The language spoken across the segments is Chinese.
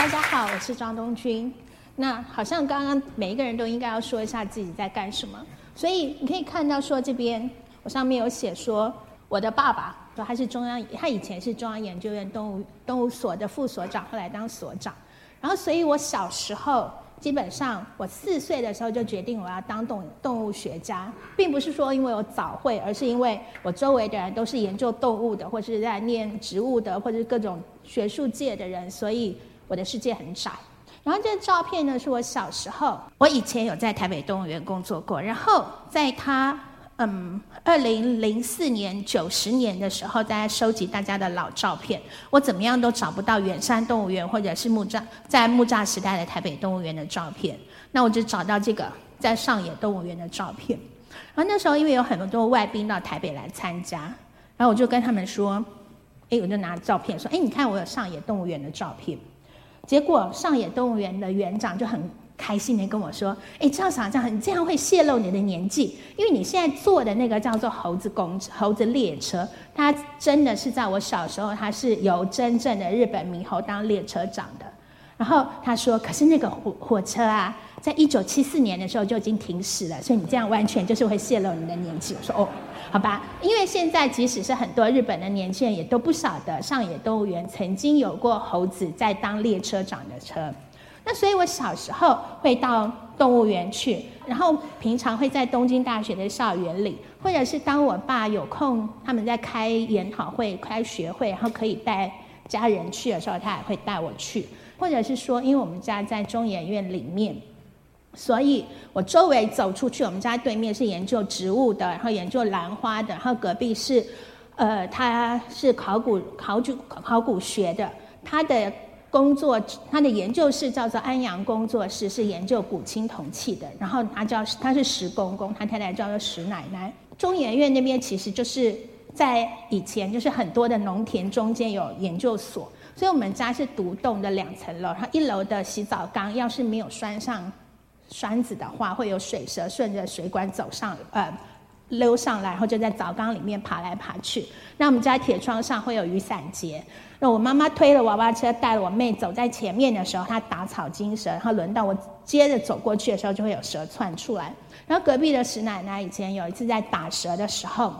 大家好，我是张东君。那好像刚刚每一个人都应该要说一下自己在干什么，所以你可以看到说这边我上面有写说我的爸爸说他是中央，他以前是中央研究院动物动物所的副所长，后来当所长。然后，所以我小时候基本上我四岁的时候就决定我要当动动物学家，并不是说因为我早会，而是因为我周围的人都是研究动物的，或者是在念植物的，或者各种学术界的人，所以我的世界很窄。然后这个照片呢，是我小时候，我以前有在台北动物园工作过，然后在他嗯二零零四年九十年的时候，大家收集大家的老照片，我怎么样都找不到远山动物园或者是木栅在木栅时代的台北动物园的照片，那我就找到这个在上野动物园的照片。然后那时候因为有很多外宾到台北来参加，然后我就跟他们说，哎，我就拿照片说，哎，你看我有上野动物园的照片。结果上野动物园的园长就很开心的跟我说：“哎，赵厂长，你这样会泄露你的年纪，因为你现在坐的那个叫做猴子公猴子列车，它真的是在我小时候，它是由真正的日本猕猴当列车长的。然后他说，可是那个火火车啊，在一九七四年的时候就已经停驶了，所以你这样完全就是会泄露你的年纪。我说哦。”好吧，因为现在即使是很多日本的年轻人，也都不晓得上野动物园曾经有过猴子在当列车长的车。那所以我小时候会到动物园去，然后平常会在东京大学的校园里，或者是当我爸有空，他们在开研讨会、开学会，然后可以带家人去的时候，他也会带我去。或者是说，因为我们家在中研院里面。所以我周围走出去，我们家对面是研究植物的，然后研究兰花的，然后隔壁是，呃，他是考古考古考古学的，他的工作他的研究室叫做安阳工作室，是研究古青铜器的，然后他叫他是石公公，他太太叫做石奶奶。中研院那边其实就是在以前就是很多的农田中间有研究所，所以我们家是独栋的两层楼，然后一楼的洗澡缸要是没有拴上。栓子的话，会有水蛇顺着水管走上，呃，溜上来，然后就在澡缸里面爬来爬去。那我们家铁窗上会有雨伞节。那我妈妈推了娃娃车，带了我妹走在前面的时候，她打草惊蛇，然后轮到我接着走过去的时候，就会有蛇窜出来。然后隔壁的石奶奶以前有一次在打蛇的时候，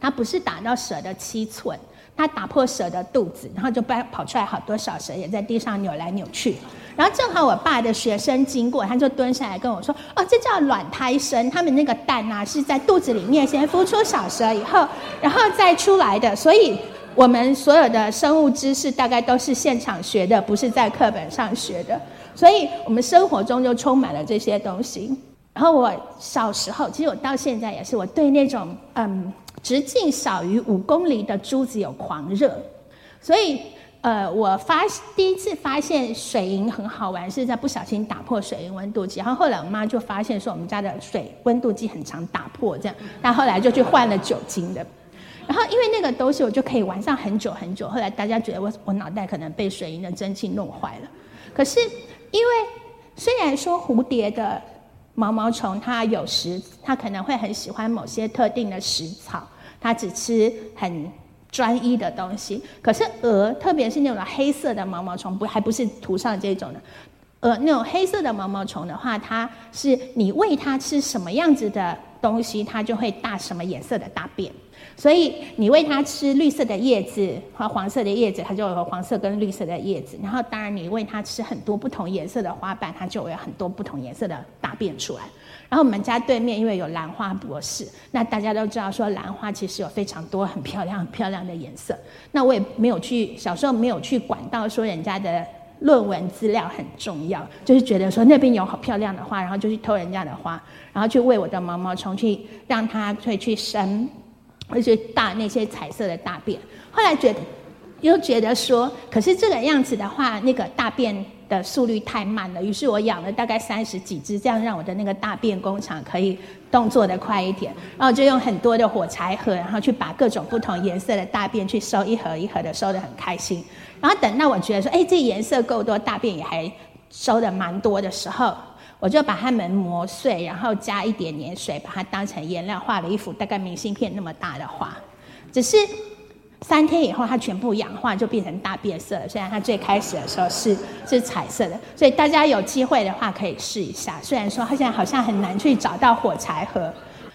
它不是打到蛇的七寸，它打破蛇的肚子，然后就跑跑出来好多小蛇，也在地上扭来扭去。然后正好我爸的学生经过，他就蹲下来跟我说：“哦，这叫卵胎生，他们那个蛋呐是在肚子里面先孵出小蛇以后，然后再出来的。所以我们所有的生物知识大概都是现场学的，不是在课本上学的。所以我们生活中就充满了这些东西。然后我小时候，其实我到现在也是，我对那种嗯直径小于五公里的珠子有狂热，所以。呃，我发第一次发现水银很好玩，是在不小心打破水银温度计。然后后来我妈就发现说，我们家的水温度计很常打破，这样，但后来就去换了酒精的。然后因为那个东西，我就可以玩上很久很久。后来大家觉得我我脑袋可能被水银的蒸汽弄坏了。可是因为虽然说蝴蝶的毛毛虫它有时它可能会很喜欢某些特定的食草，它只吃很。专一的东西，可是蛾，特别是那种黑色的毛毛虫，不还不是图上这种的，呃，那种黑色的毛毛虫的话，它是你喂它吃什么样子的东西，它就会大什么颜色的大便。所以你喂它吃绿色的叶子和黄色的叶子，它就有黄色跟绿色的叶子。然后当然你喂它吃很多不同颜色的花瓣，它就有很多不同颜色的大便出来。然后我们家对面因为有兰花博士，那大家都知道说兰花其实有非常多很漂亮、很漂亮的颜色。那我也没有去小时候没有去管到说人家的论文资料很重要，就是觉得说那边有好漂亮的花，然后就去偷人家的花，然后去喂我的毛毛虫，去让它会去生，而且大那些彩色的大便。后来觉得又觉得说，可是这个样子的话，那个大便。的速率太慢了，于是我养了大概三十几只，这样让我的那个大便工厂可以动作的快一点。然后就用很多的火柴盒，然后去把各种不同颜色的大便去收一盒一盒的，收的很开心。然后等到我觉得说，哎，这颜色够多，大便也还收的蛮多的时候，我就把它们磨碎，然后加一点点水，把它当成颜料，画了一幅大概明信片那么大的画。只是三天以后它全部氧化就变成大变色了。虽然它最开始的时候是是彩色的，所以大家有机会的话可以试一下。虽然说它现在好像很难去找到火柴盒，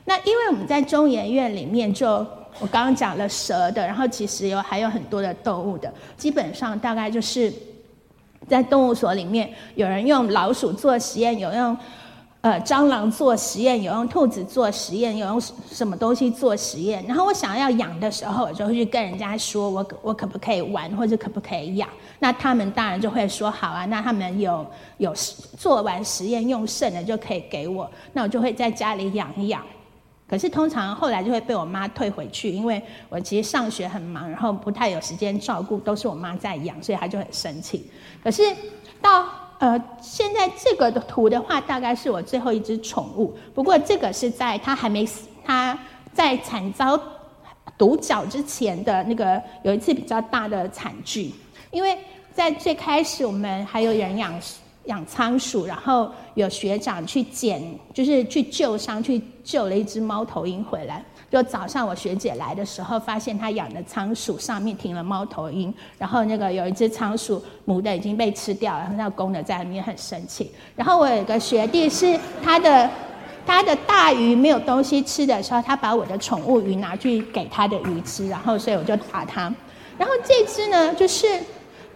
那因为我们在中研院里面就。我刚刚讲了蛇的，然后其实有还有很多的动物的，基本上大概就是在动物所里面，有人用老鼠做实验，有用呃蟑螂做实验，有用兔子做实验，有用什么东西做实验。然后我想要养的时候，我就会去跟人家说，我我可不可以玩，或者可不可以养？那他们当然就会说好啊。那他们有有做完实验用剩的就可以给我，那我就会在家里养一养。可是通常后来就会被我妈退回去，因为我其实上学很忙，然后不太有时间照顾，都是我妈在养，所以她就很生气。可是到呃现在这个的图的话，大概是我最后一只宠物。不过这个是在它还没死，它在惨遭毒角之前的那个有一次比较大的惨剧，因为在最开始我们还有人养。养仓鼠，然后有学长去捡，就是去救伤，去救了一只猫头鹰回来。就早上我学姐来的时候，发现她养的仓鼠上面停了猫头鹰，然后那个有一只仓鼠母的已经被吃掉了，然后那公的在里面很生气。然后我有一个学弟是他的他的大鱼没有东西吃的时候，他把我的宠物鱼拿去给他的鱼吃，然后所以我就打他。然后这只呢，就是。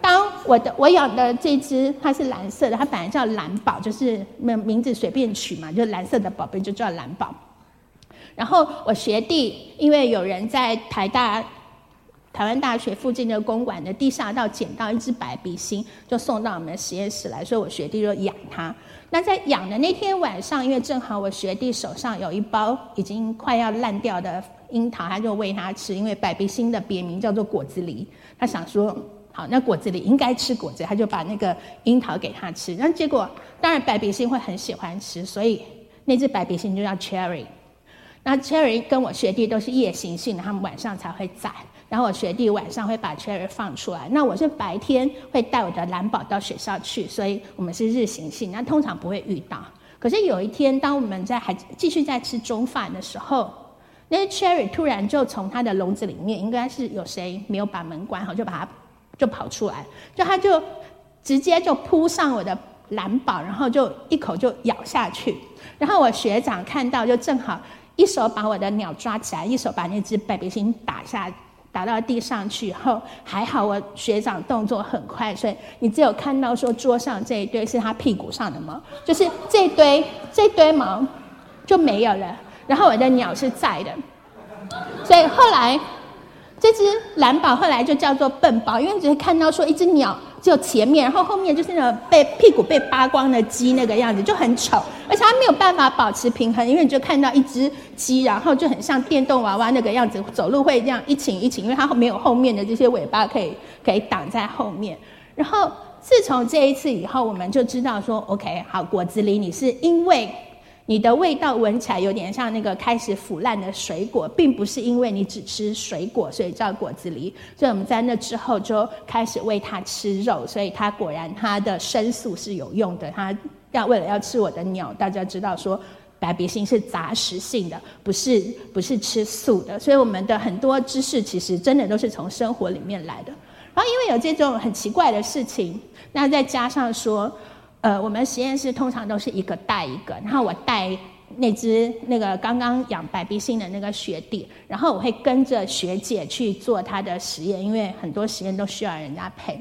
当我的我养的这只它是蓝色的，它本来叫蓝宝，就是名名字随便取嘛，就蓝色的宝贝就叫蓝宝。然后我学弟因为有人在台大台湾大学附近的公馆的地下道捡到一只白鼻星，就送到我们的实验室来，所以我学弟就养它。那在养的那天晚上，因为正好我学弟手上有一包已经快要烂掉的樱桃，他就喂它吃，因为白鼻星的别名叫做果子狸，他想说。好，那果子里应该吃果子，他就把那个樱桃给他吃。那结果，当然白鼻星会很喜欢吃，所以那只白鼻星就叫 Cherry。那 Cherry 跟我学弟都是夜行性的，他们晚上才会在。然后我学弟晚上会把 Cherry 放出来，那我是白天会带我的蓝宝到学校去，所以我们是日行性，那通常不会遇到。可是有一天，当我们在还继续在吃中饭的时候，那 Cherry 突然就从它的笼子里面，应该是有谁没有把门关好，就把它。就跑出来，就他就直接就扑上我的蓝宝，然后就一口就咬下去。然后我学长看到，就正好一手把我的鸟抓起来，一手把那只白鼻星打下打到地上去以。后还好我学长动作很快，所以你只有看到说桌上这一堆是他屁股上的毛，就是这堆这堆毛就没有了。然后我的鸟是在的，所以后来。这只蓝宝后来就叫做笨宝，因为只是看到说一只鸟就前面，然后后面就是那种被屁股被扒光的鸡那个样子，就很丑，而且它没有办法保持平衡，因为你就看到一只鸡，然后就很像电动娃娃那个样子，走路会这样一倾一倾，因为它没有后面的这些尾巴可以可以挡在后面。然后自从这一次以后，我们就知道说，OK，好，果子狸，你是因为。你的味道闻起来有点像那个开始腐烂的水果，并不是因为你只吃水果，所以叫果子狸。所以我们在那之后就开始喂它吃肉，所以它果然它的生素是有用的。它要为了要吃我的鸟，大家知道说白鼻星是杂食性的，不是不是吃素的。所以我们的很多知识其实真的都是从生活里面来的。然后因为有这种很奇怪的事情，那再加上说。呃，我们实验室通常都是一个带一个，然后我带那只那个刚刚养白鼻星的那个学弟，然后我会跟着学姐去做他的实验，因为很多实验都需要人家陪。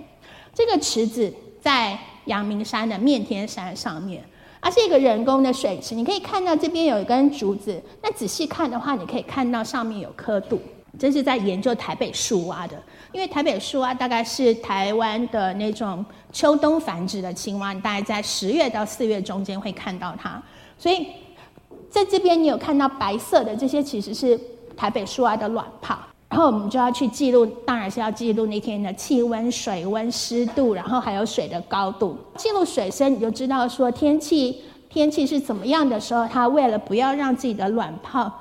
这个池子在阳明山的面天山上面，它是一个人工的水池，你可以看到这边有一根竹子，那仔细看的话，你可以看到上面有刻度。这是在研究台北树蛙的，因为台北树蛙大概是台湾的那种秋冬繁殖的青蛙，大概在十月到四月中间会看到它。所以在这边你有看到白色的这些，其实是台北树蛙的卵泡。然后我们就要去记录，当然是要记录那天的气温、水温、湿度，然后还有水的高度。记录水深，你就知道说天气天气是怎么样的时候，它为了不要让自己的卵泡。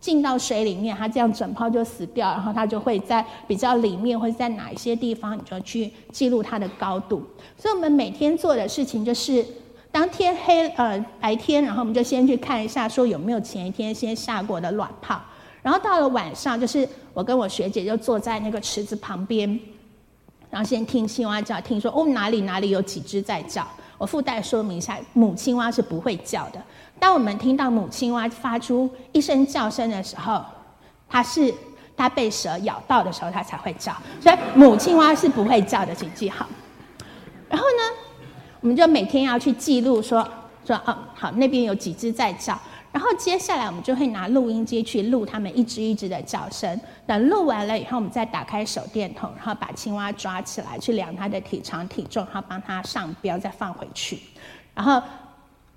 进到水里面，它这样整泡就死掉，然后它就会在比较里面，或者在哪一些地方，你就去记录它的高度。所以，我们每天做的事情就是，当天黑呃白天，然后我们就先去看一下，说有没有前一天先下过的卵泡，然后到了晚上，就是我跟我学姐就坐在那个池子旁边，然后先听青蛙叫，听说哦哪里哪里有几只在叫。我附带说明一下，母青蛙是不会叫的。当我们听到母青蛙发出一声叫声的时候，它是它被蛇咬到的时候，它才会叫。所以母青蛙是不会叫的，请记好。然后呢，我们就每天要去记录说说哦，好，那边有几只在叫。然后接下来我们就会拿录音机去录它们一只一只的叫声。等录完了以后，我们再打开手电筒，然后把青蛙抓起来，去量它的体长体重，然后帮它上标，再放回去。然后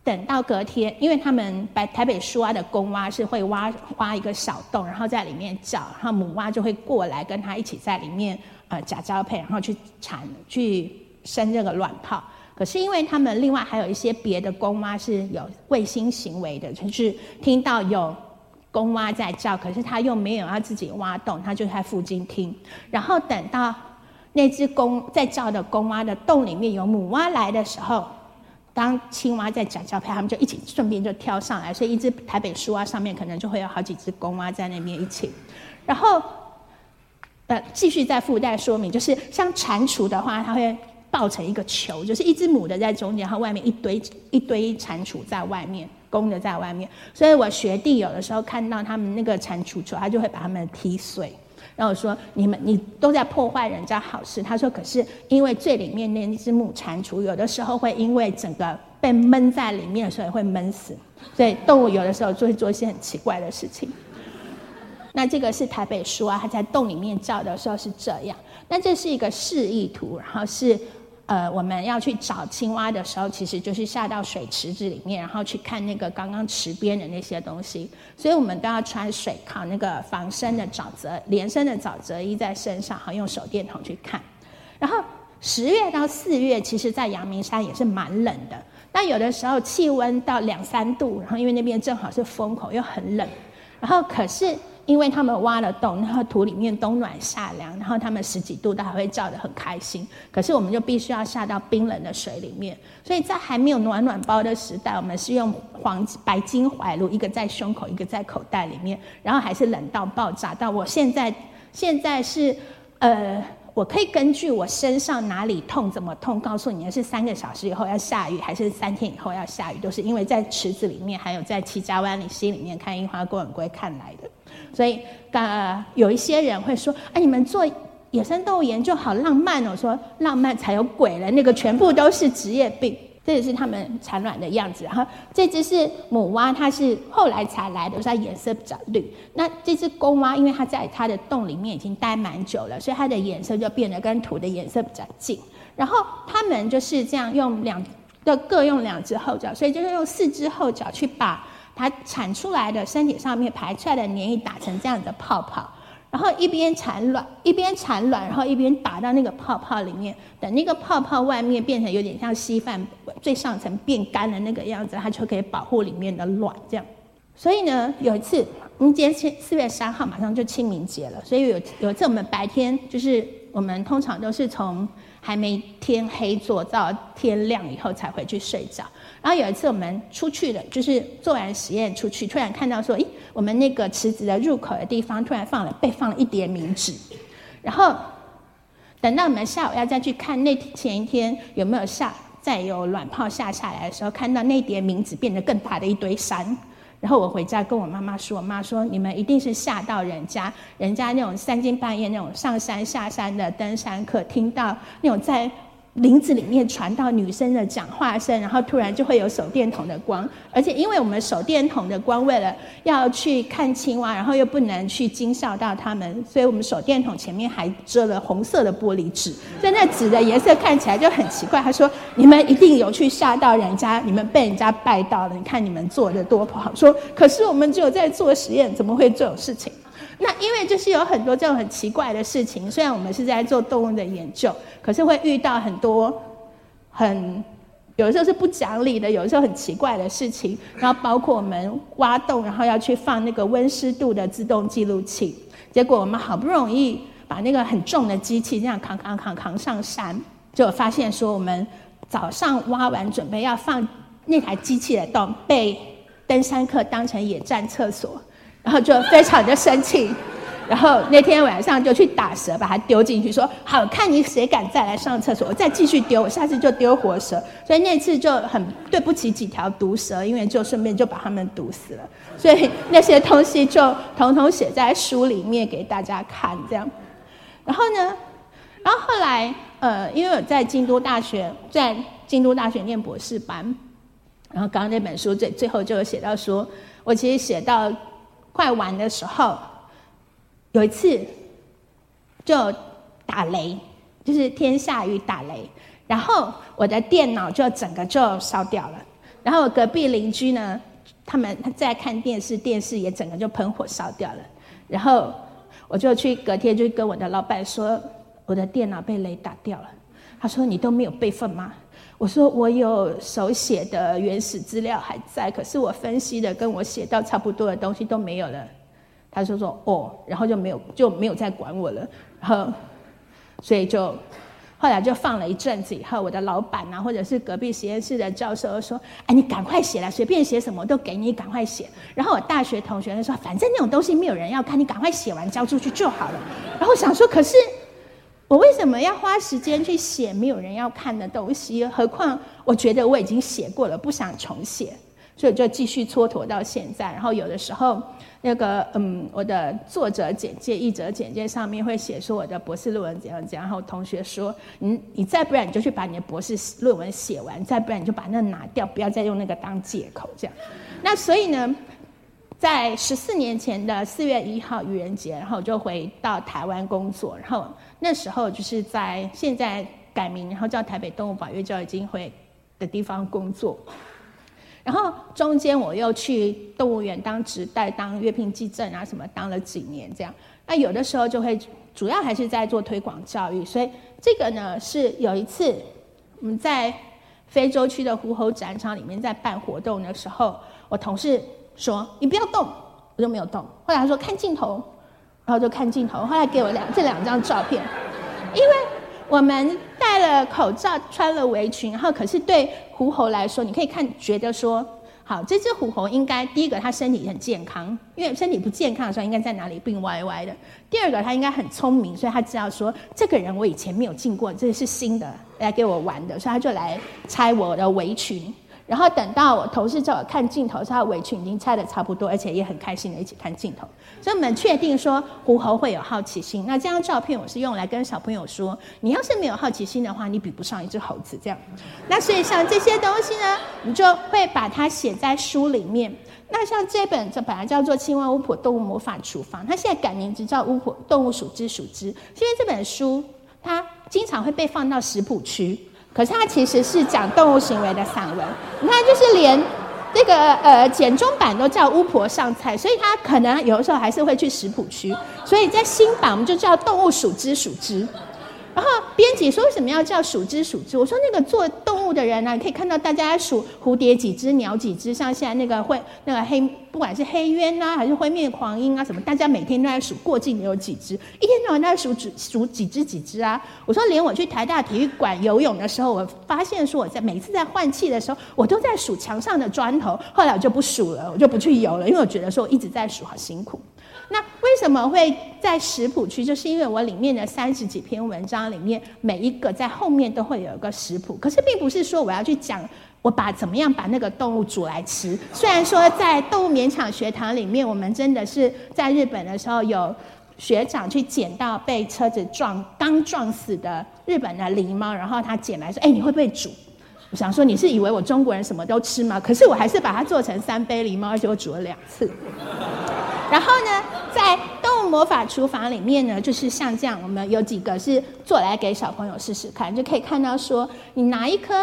等到隔天，因为他们白台北树蛙的公蛙是会挖挖一个小洞，然后在里面叫，然后母蛙就会过来跟它一起在里面呃假交配，然后去产去生这个卵泡。可是因为他们另外还有一些别的公蛙是有卫星行为的，就是听到有公蛙在叫，可是他又没有要自己挖洞，他就在附近听。然后等到那只公在叫的公蛙的洞里面有母蛙来的时候，当青蛙在假交配，他们就一起顺便就跳上来，所以一只台北树蛙上面可能就会有好几只公蛙在那边一起。然后呃，继续再附带说明，就是像蟾蜍的话，它会。抱成一个球，就是一只母的在中间，然后外面一堆一堆蟾蜍在外面，公的在外面。所以我学弟有的时候看到他们那个蟾蜍球，他就会把它们踢碎。然后我说：“你们你都在破坏人家好事。”他说：“可是因为最里面那只母蟾蜍，有的时候会因为整个被闷在里面，所以会闷死。所以动物有的时候就会做一些很奇怪的事情。那这个是台北树啊，它在洞里面照的时候是这样。那这是一个示意图，然后是。呃，我们要去找青蛙的时候，其实就是下到水池子里面，然后去看那个刚刚池边的那些东西。所以我们都要穿水靠那个防身的沼泽连身的沼泽衣在身上，好用手电筒去看。然后十月到四月，其实在阳明山也是蛮冷的，但有的时候气温到两三度，然后因为那边正好是风口，又很冷。然后可是。因为他们挖了洞，然后土里面冬暖夏凉，然后他们十几度都还会叫得很开心。可是我们就必须要下到冰冷的水里面，所以在还没有暖暖包的时代，我们是用黄白金怀炉，一个在胸口，一个在口袋里面，然后还是冷到爆炸。到我现在现在是呃，我可以根据我身上哪里痛怎么痛，告诉你是三个小时以后要下雨，还是三天以后要下雨，都是因为在池子里面，还有在七家湾里溪里面看樱花、公龟看来的。所以，呃，有一些人会说：“哎，你们做野生动物研究好浪漫哦！”说浪漫才有鬼了，那个全部都是职业病。这也是他们产卵的样子。然后这只是母蛙，它是后来才来的，它颜色比较绿。那这只公蛙，因为它在它的洞里面已经待蛮久了，所以它的颜色就变得跟土的颜色比较近。然后它们就是这样用两，的各用两只后脚，所以就是用四只后脚去把。它产出来的身体上面排出来的粘液打成这样的泡泡，然后一边产卵一边产卵，然后一边打到那个泡泡里面。等那个泡泡外面变成有点像稀饭最上层变干的那个样子，它就可以保护里面的卵。这样，所以呢，有一次，我们今天四月三号马上就清明节了，所以有有一次我们白天就是我们通常都是从还没天黑做到天亮以后才回去睡觉。然后有一次我们出去了，就是做完实验出去，突然看到说，咦，我们那个池子的入口的地方突然放了被放了一叠冥纸。然后等到我们下午要再去看那前一天有没有下再有卵泡下下来的时候，看到那叠冥纸变得更大的一堆山。然后我回家跟我妈妈说，我妈说你们一定是吓到人家，人家那种三更半夜那种上山下山的登山客，听到那种在。林子里面传到女生的讲话声，然后突然就会有手电筒的光，而且因为我们手电筒的光为了要去看青蛙，然后又不能去惊吓到他们，所以我们手电筒前面还遮了红色的玻璃纸，所以那纸的颜色看起来就很奇怪。他说：“你们一定有去吓到人家，你们被人家拜到了，你看你们做的多不好。”说：“可是我们只有在做实验，怎么会这种事情？”那因为就是有很多这种很奇怪的事情，虽然我们是在做动物的研究，可是会遇到很多很有的时候是不讲理的，有的时候很奇怪的事情。然后包括我们挖洞，然后要去放那个温湿度的自动记录器，结果我们好不容易把那个很重的机器这样扛扛扛扛上山，就发现说我们早上挖完准备要放那台机器的洞，被登山客当成野战厕所。然后就非常的生气。然后那天晚上就去打蛇，把它丢进去，说好看你谁敢再来上厕所，我再继续丢，我下次就丢活蛇。所以那次就很对不起几条毒蛇，因为就顺便就把它们毒死了。所以那些东西就统统写在书里面给大家看，这样。然后呢，然后后来呃，因为我在京都大学，在京都大学念博士班，然后刚刚那本书最最后就有写到说，我其实写到快完的时候。有一次，就打雷，就是天下雨打雷，然后我的电脑就整个就烧掉了。然后隔壁邻居呢，他们他在看电视，电视也整个就喷火烧掉了。然后我就去隔天就跟我的老板说，我的电脑被雷打掉了。他说你都没有备份吗？我说我有手写的原始资料还在，可是我分析的跟我写到差不多的东西都没有了。他就说：“哦，然后就没有就没有再管我了。然后，所以就后来就放了一阵子以后，我的老板啊，或者是隔壁实验室的教授说：‘哎，你赶快写了，随便写什么都给你，赶快写。’然后我大学同学说：‘反正那种东西没有人要看，你赶快写完交出去就好了。’然后想说，可是我为什么要花时间去写没有人要看的东西？何况我觉得我已经写过了，不想重写，所以就继续蹉跎到现在。然后有的时候。”那个嗯，我的作者简介、译者简介上面会写说我的博士论文怎样怎样。然后同学说，你你再不然你就去把你的博士论文写完，再不然你就把那拿掉，不要再用那个当借口这样。那所以呢，在十四年前的四月一号愚人节，然后我就回到台湾工作。然后那时候就是在现在改名，然后叫台北动物保育教育基金会的地方工作。然后中间我又去动物园当职代，当月聘记证啊什么，当了几年这样。那有的时候就会主要还是在做推广教育，所以这个呢是有一次我们在非洲区的狐猴展场里面在办活动的时候，我同事说你不要动，我就没有动。后来他说看镜头，然后就看镜头。后来给我两这两张照片，因为。我们戴了口罩，穿了围裙，然后可是对狐猴来说，你可以看觉得说，好，这只狐猴应该第一个它身体很健康，因为身体不健康的时候应该在哪里病歪歪的。第二个它应该很聪明，所以他知道说这个人我以前没有进过，这是新的来给我玩的，所以他就来拆我的围裙。然后等到我同事叫我看镜头，他的围裙已经拆的差不多，而且也很开心的一起看镜头。所以我们确定说狐猴会有好奇心。那这张照片我是用来跟小朋友说，你要是没有好奇心的话，你比不上一只猴子。这样，那所以像这些东西呢，你就会把它写在书里面。那像这本这本来叫做《青蛙巫婆动物魔法厨房》，它现在改名字叫《巫婆动物数之数之》，因为这本书它经常会被放到食谱区。可是它其实是讲动物行为的散文，你看，就是连这个呃简中版都叫巫婆上菜，所以它可能有的时候还是会去食谱区，所以在新版我们就叫动物数之数之。然后编辑说为什么要叫数之数之？我说那个做动物的人呢，可以看到大家数蝴蝶几只，鸟几只，像现在那个会那个黑，不管是黑鸢啊，还是灰面狂鹰啊什么，大家每天都在数过境有几只，一天到晚都在数数数几只几只啊。我说连我去台大体育馆游泳的时候，我发现说我在每次在换气的时候，我都在数墙上的砖头。后来我就不数了，我就不去游了，因为我觉得说我一直在数好辛苦。那为什么会在食谱区？就是因为我里面的三十几篇文章里面，每一个在后面都会有一个食谱。可是并不是说我要去讲我把怎么样把那个动物煮来吃。虽然说在动物勉强学堂里面，我们真的是在日本的时候有学长去捡到被车子撞刚撞死的日本的狸猫，然后他捡来说：“哎，你会不会煮？”我想说你是以为我中国人什么都吃吗？可是我还是把它做成三杯狸猫，而且我煮了两次。然后呢，在动物魔法厨房里面呢，就是像这样，我们有几个是做来给小朋友试试看，就可以看到说，你拿一颗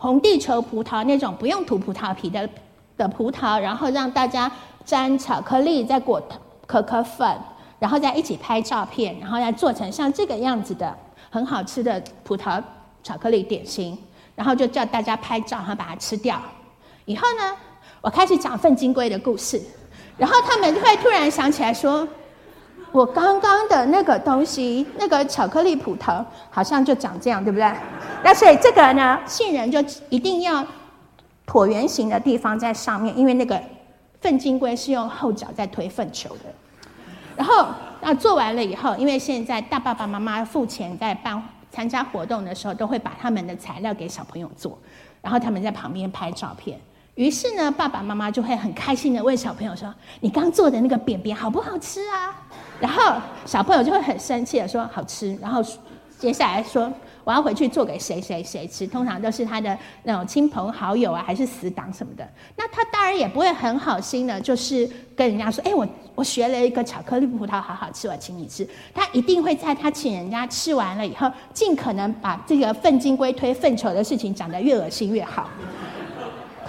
红地球葡萄那种不用涂葡萄皮的的葡萄，然后让大家沾巧克力，再裹可可粉，然后再一起拍照片，然后再做成像这个样子的很好吃的葡萄巧克力点心，然后就叫大家拍照，然后把它吃掉。以后呢，我开始讲粪金龟的故事。然后他们就会突然想起来说：“我刚刚的那个东西，那个巧克力葡萄，好像就长这样，对不对？那所以这个呢，杏仁就一定要椭圆形的地方在上面，因为那个粪金龟是用后脚在推粪球的。然后那做完了以后，因为现在大爸爸妈妈付钱在办参加活动的时候，都会把他们的材料给小朋友做，然后他们在旁边拍照片。于是呢，爸爸妈妈就会很开心的问小朋友说：“你刚做的那个便便好不好吃啊？”然后小朋友就会很生气的说：“好吃。”然后接下来说：“我要回去做给谁谁谁吃。”通常都是他的那种亲朋好友啊，还是死党什么的。那他当然也不会很好心的，就是跟人家说：“哎，我我学了一个巧克力葡萄，好好吃，我请你吃。”他一定会在他请人家吃完了以后，尽可能把这个粪金龟推粪球的事情讲得越恶心越好。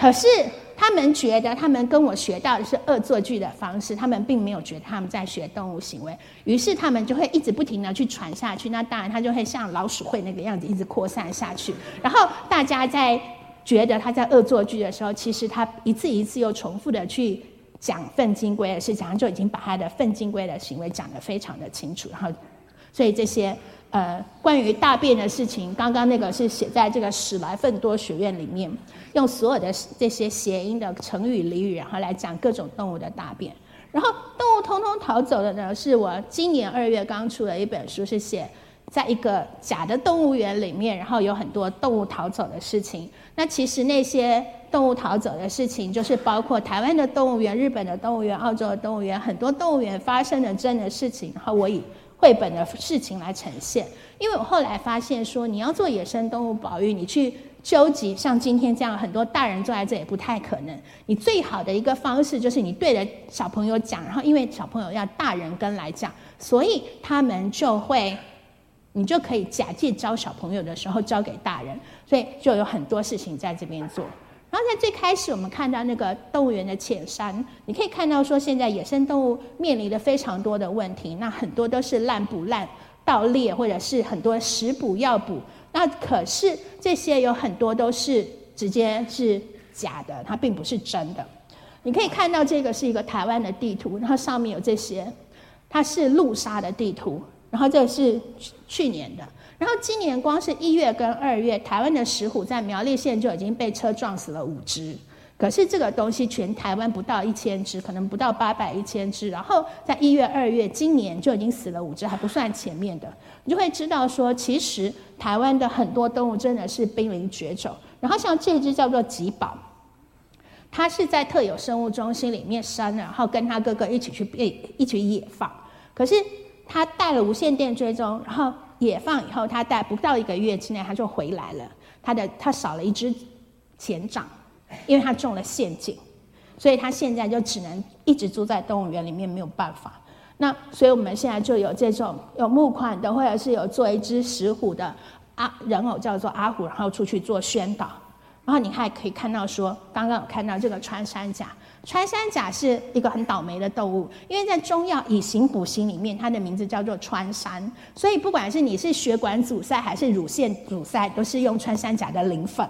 可是他们觉得，他们跟我学到的是恶作剧的方式，他们并没有觉得他们在学动物行为，于是他们就会一直不停的去传下去。那当然，他就会像老鼠会那个样子，一直扩散下去。然后大家在觉得他在恶作剧的时候，其实他一次一次又重复的去讲粪金龟的事情，就已经把他的粪金龟的行为讲得非常的清楚。然后，所以这些。呃，关于大便的事情，刚刚那个是写在这个史莱芬多学院里面，用所有的这些谐音的成语俚语，然后来讲各种动物的大便。然后动物通通逃走的呢，是我今年二月刚出的一本书，是写在一个假的动物园里面，然后有很多动物逃走的事情。那其实那些动物逃走的事情，就是包括台湾的动物园、日本的动物园、澳洲的动物园，很多动物园发生的真的事情。然后我以绘本的事情来呈现，因为我后来发现说，你要做野生动物保育，你去纠集像今天这样很多大人坐在这也不太可能。你最好的一个方式就是你对着小朋友讲，然后因为小朋友要大人跟来讲，所以他们就会，你就可以假借教小朋友的时候教给大人，所以就有很多事情在这边做。然后在最开始，我们看到那个动物园的浅山，你可以看到说，现在野生动物面临的非常多的问题，那很多都是滥捕滥盗猎，或者是很多食补药补。那可是这些有很多都是直接是假的，它并不是真的。你可以看到这个是一个台湾的地图，然后上面有这些，它是陆沙的地图，然后这是去年的。然后今年光是一月跟二月，台湾的石虎在苗栗县就已经被车撞死了五只。可是这个东西全台湾不到一千只，可能不到八百一千只。然后在一月、二月，今年就已经死了五只，还不算前面的。你就会知道说，其实台湾的很多动物真的是濒临绝种。然后像这只叫做吉宝，它是在特有生物中心里面生，然后跟他哥哥一起去被一起野放。可是他带了无线电追踪，然后。野放以后，它在不到一个月之内，它就回来了。它的它少了一只前掌，因为它中了陷阱，所以它现在就只能一直住在动物园里面，没有办法。那所以我们现在就有这种有募款的，或者是有做一只石虎的阿人偶，叫做阿虎，然后出去做宣导。然后你还可以看到说，刚刚有看到这个穿山甲。穿山甲是一个很倒霉的动物，因为在中药以形补形里面，它的名字叫做穿山，所以不管是你是血管阻塞还是乳腺阻塞，都是用穿山甲的磷粉。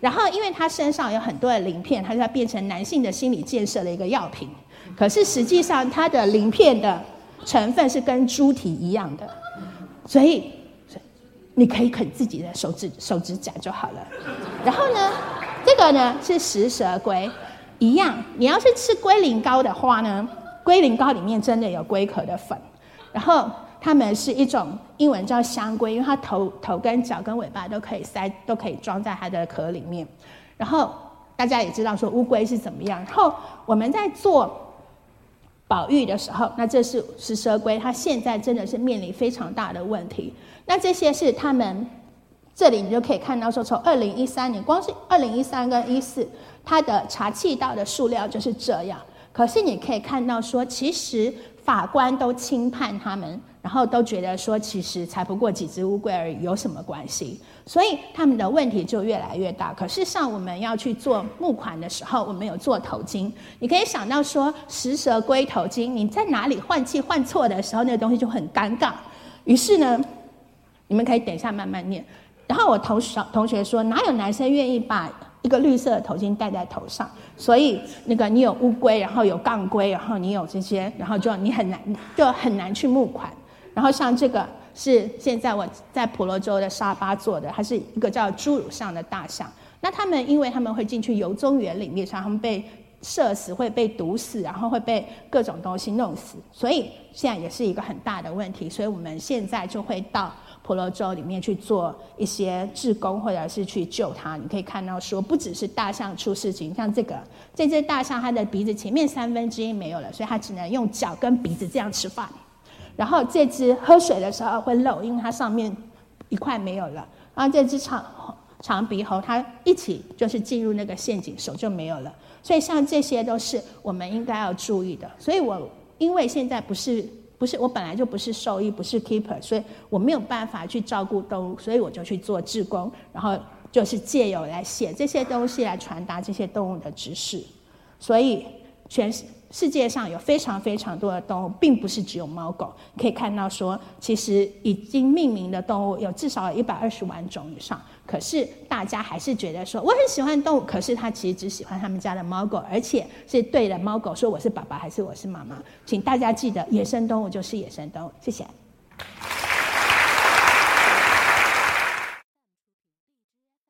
然后，因为它身上有很多的鳞片，它就要变成男性的心理建设的一个药品。可是实际上，它的鳞片的成分是跟猪蹄一样的，所以你可以啃自己的手指手指甲就好了。然后呢，这个呢是食蛇龟。一样，你要是吃龟苓膏的话呢，龟苓膏里面真的有龟壳的粉，然后它们是一种英文叫香龟，因为它头头跟脚跟尾巴都可以塞，都可以装在它的壳里面。然后大家也知道说乌龟是怎么样。然后我们在做保育的时候，那这是食蛇龟，它现在真的是面临非常大的问题。那这些是他们这里你就可以看到说，从二零一三年，光是二零一三跟一四。它的查气道的数量就是这样，可是你可以看到说，其实法官都轻判他们，然后都觉得说，其实才不过几只乌龟而已，有什么关系？所以他们的问题就越来越大。可是像我们要去做募款的时候，我们有做头巾，你可以想到说，食蛇龟头巾，你在哪里换气换错的时候，那个东西就很尴尬。于是呢，你们可以等一下慢慢念。然后我同小同学说，哪有男生愿意把？一个绿色的头巾戴在头上，所以那个你有乌龟，然后有杠龟，然后你有这些，然后就你很难就很难去募款。然后像这个是现在我在婆罗洲的沙巴做的，它是一个叫侏儒象的大象。那他们因为他们会进去游中园里面，所以他们被射死，会被毒死，然后会被各种东西弄死，所以现在也是一个很大的问题。所以我们现在就会到婆罗洲里面去做一些志工，或者是去救它。你可以看到说，不只是大象出事情，像这个这只大象，它的鼻子前面三分之一没有了，所以它只能用脚跟鼻子这样吃饭。然后这只喝水的时候会漏，因为它上面一块没有了。然后这只长长鼻猴，它一起就是进入那个陷阱，手就没有了。所以像这些都是我们应该要注意的。所以我因为现在不是不是我本来就不是兽医，不是 keeper，所以我没有办法去照顾动物，所以我就去做志工，然后就是借由来写这些东西来传达这些动物的知识。所以全世界上有非常非常多的动物，并不是只有猫狗。可以看到说，其实已经命名的动物有至少一百二十万种以上。可是大家还是觉得说我很喜欢动物，可是他其实只喜欢他们家的猫狗，而且是对着猫狗说我是爸爸还是我是妈妈。请大家记得，野生动物就是野生动物。谢谢。